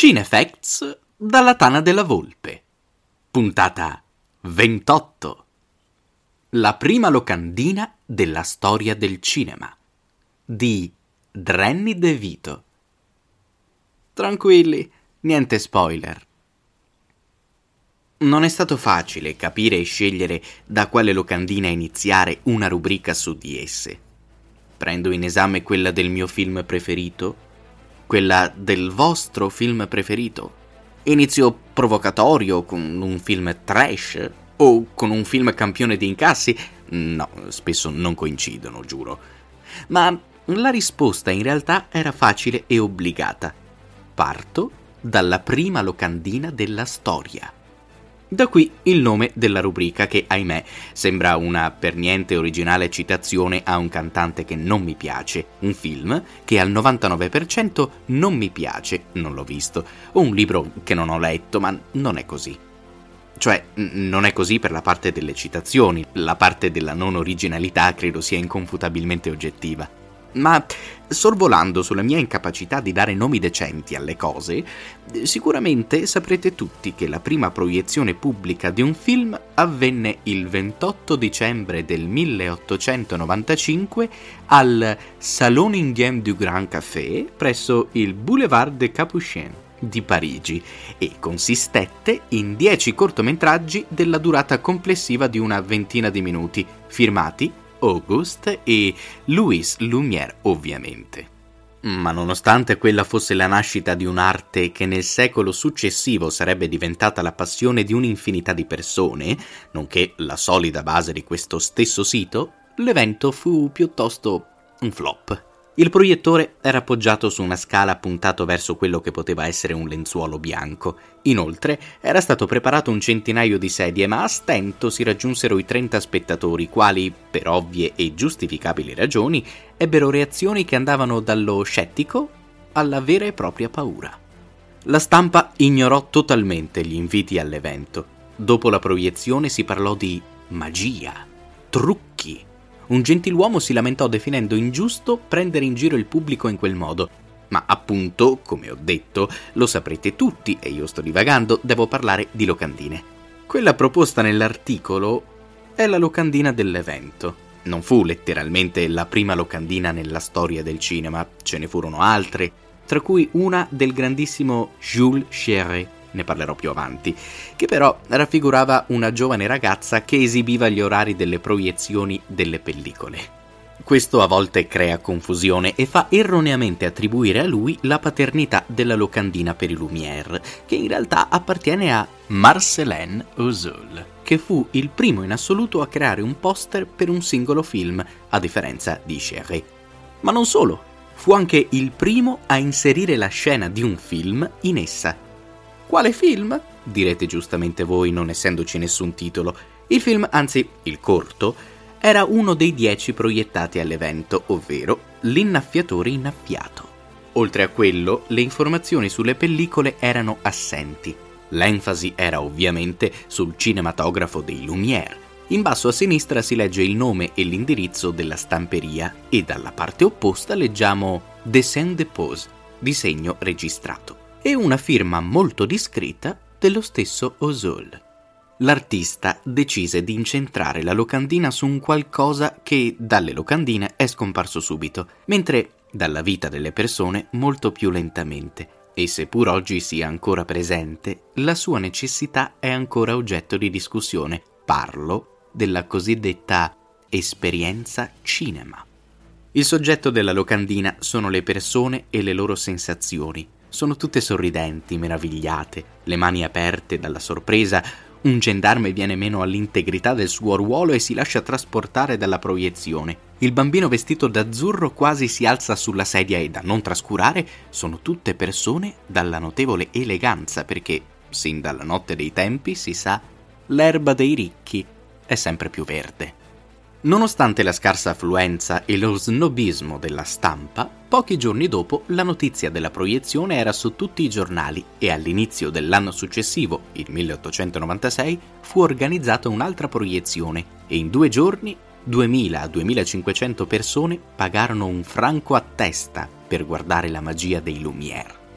Cinefacts dalla Tana della Volpe. Puntata 28. La prima locandina della storia del cinema di Drenny De Vito. Tranquilli, niente spoiler. Non è stato facile capire e scegliere da quale locandina iniziare una rubrica su di esse. Prendo in esame quella del mio film preferito, quella del vostro film preferito. Inizio provocatorio con un film trash o con un film campione di incassi. No, spesso non coincidono, giuro. Ma la risposta in realtà era facile e obbligata. Parto dalla prima locandina della storia. Da qui il nome della rubrica che, ahimè, sembra una per niente originale citazione a un cantante che non mi piace, un film che al 99% non mi piace, non l'ho visto, o un libro che non ho letto, ma non è così. Cioè, non è così per la parte delle citazioni, la parte della non originalità credo sia inconfutabilmente oggettiva. Ma sorvolando sulla mia incapacità di dare nomi decenti alle cose, sicuramente saprete tutti che la prima proiezione pubblica di un film avvenne il 28 dicembre del 1895 al Salon Indien du Grand Café presso il Boulevard des Capucines di Parigi e consistette in 10 cortometraggi della durata complessiva di una ventina di minuti, firmati Auguste e Louis Lumière ovviamente. Ma nonostante quella fosse la nascita di un'arte che nel secolo successivo sarebbe diventata la passione di un'infinità di persone, nonché la solida base di questo stesso sito, l'evento fu piuttosto un flop. Il proiettore era appoggiato su una scala puntato verso quello che poteva essere un lenzuolo bianco. Inoltre era stato preparato un centinaio di sedie, ma a stento si raggiunsero i 30 spettatori, quali, per ovvie e giustificabili ragioni, ebbero reazioni che andavano dallo scettico alla vera e propria paura. La stampa ignorò totalmente gli inviti all'evento. Dopo la proiezione si parlò di magia, trucchi, un gentiluomo si lamentò definendo ingiusto prendere in giro il pubblico in quel modo. Ma appunto, come ho detto, lo saprete tutti e io sto divagando, devo parlare di locandine. Quella proposta nell'articolo è la locandina dell'evento. Non fu letteralmente la prima locandina nella storia del cinema, ce ne furono altre, tra cui una del grandissimo Jules Chéret, ne parlerò più avanti, che però raffigurava una giovane ragazza che esibiva gli orari delle proiezioni delle pellicole. Questo a volte crea confusione e fa erroneamente attribuire a lui la paternità della locandina per i Lumière, che in realtà appartiene a Marcelin Usul, che fu il primo in assoluto a creare un poster per un singolo film, a differenza di Chéret. Ma non solo, fu anche il primo a inserire la scena di un film in essa, quale film? direte giustamente voi, non essendoci nessun titolo. Il film, anzi il corto, era uno dei dieci proiettati all'evento, ovvero L'innaffiatore innaffiato. Oltre a quello, le informazioni sulle pellicole erano assenti. L'enfasi era ovviamente sul cinematografo dei Lumière. In basso a sinistra si legge il nome e l'indirizzo della stamperia e dalla parte opposta leggiamo Dessin de Pose, disegno registrato e una firma molto discreta dello stesso Ozol. L'artista decise di incentrare la locandina su un qualcosa che dalle locandine è scomparso subito, mentre dalla vita delle persone molto più lentamente, e seppur oggi sia ancora presente, la sua necessità è ancora oggetto di discussione. Parlo della cosiddetta esperienza cinema. Il soggetto della locandina sono le persone e le loro sensazioni, sono tutte sorridenti, meravigliate, le mani aperte dalla sorpresa. Un gendarme viene meno all'integrità del suo ruolo e si lascia trasportare dalla proiezione. Il bambino vestito d'azzurro quasi si alza sulla sedia e da non trascurare sono tutte persone dalla notevole eleganza perché, sin dalla notte dei tempi, si sa, l'erba dei ricchi è sempre più verde. Nonostante la scarsa affluenza e lo snobismo della stampa, pochi giorni dopo la notizia della proiezione era su tutti i giornali e all'inizio dell'anno successivo, il 1896, fu organizzata un'altra proiezione e in due giorni 2000-2500 persone pagarono un franco a testa per guardare la magia dei Lumière.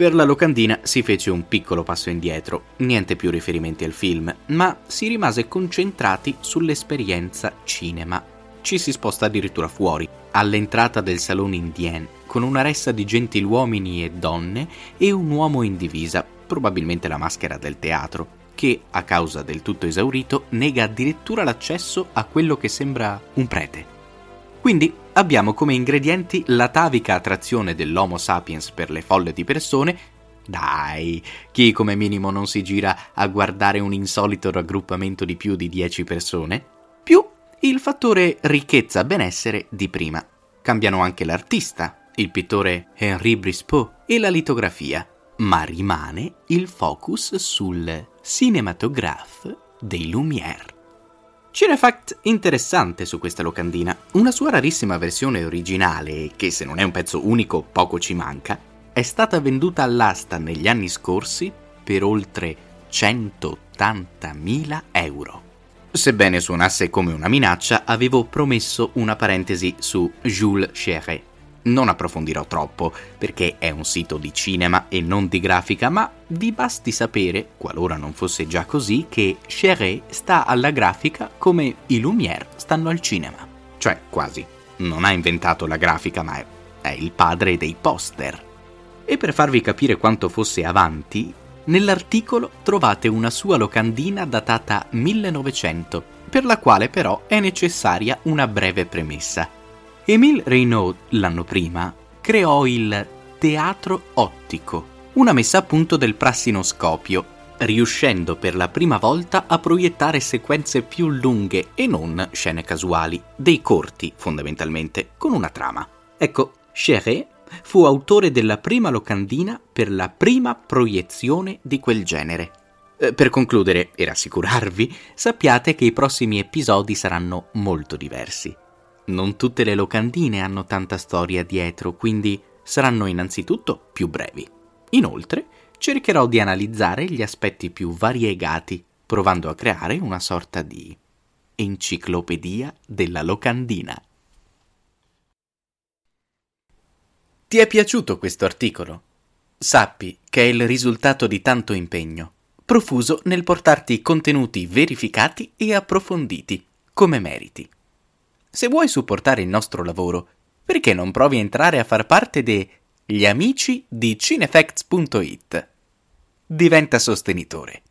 Per la locandina si fece un piccolo passo indietro, niente più riferimenti al film, ma si rimase concentrati sull'esperienza cinema. Ci si sposta addirittura fuori, all'entrata del salone indien, con una ressa di gentiluomini e donne e un uomo in divisa, probabilmente la maschera del teatro, che, a causa del tutto esaurito, nega addirittura l'accesso a quello che sembra un prete. Quindi abbiamo come ingredienti l'atavica attrazione dell'Homo sapiens per le folle di persone. Dai, chi come minimo non si gira a guardare un insolito raggruppamento di più di 10 persone? Più il fattore ricchezza-benessere di prima. Cambiano anche l'artista, il pittore Henri Brispeau, e la litografia, ma rimane il focus sul cinematographe dei Lumière. Cinefact interessante su questa locandina. Una sua rarissima versione originale, che se non è un pezzo unico poco ci manca, è stata venduta all'asta negli anni scorsi per oltre 180.000 euro. Sebbene suonasse come una minaccia, avevo promesso una parentesi su Jules Chéret, non approfondirò troppo, perché è un sito di cinema e non di grafica, ma vi basti sapere, qualora non fosse già così, che Chéret sta alla grafica come i Lumière stanno al cinema. Cioè, quasi. Non ha inventato la grafica, ma è, è il padre dei poster. E per farvi capire quanto fosse avanti, nell'articolo trovate una sua locandina datata 1900, per la quale però è necessaria una breve premessa. Émile Reynaud, l'anno prima, creò il teatro ottico, una messa a punto del prassinoscopio, riuscendo per la prima volta a proiettare sequenze più lunghe e non scene casuali, dei corti fondamentalmente, con una trama. Ecco, Chéret fu autore della prima locandina per la prima proiezione di quel genere. Eh, per concludere e rassicurarvi, sappiate che i prossimi episodi saranno molto diversi. Non tutte le locandine hanno tanta storia dietro, quindi saranno innanzitutto più brevi. Inoltre, cercherò di analizzare gli aspetti più variegati, provando a creare una sorta di enciclopedia della locandina. Ti è piaciuto questo articolo? Sappi che è il risultato di tanto impegno, profuso nel portarti contenuti verificati e approfonditi, come meriti. Se vuoi supportare il nostro lavoro, perché non provi a entrare a far parte degli amici di cinefacts.it? Diventa sostenitore.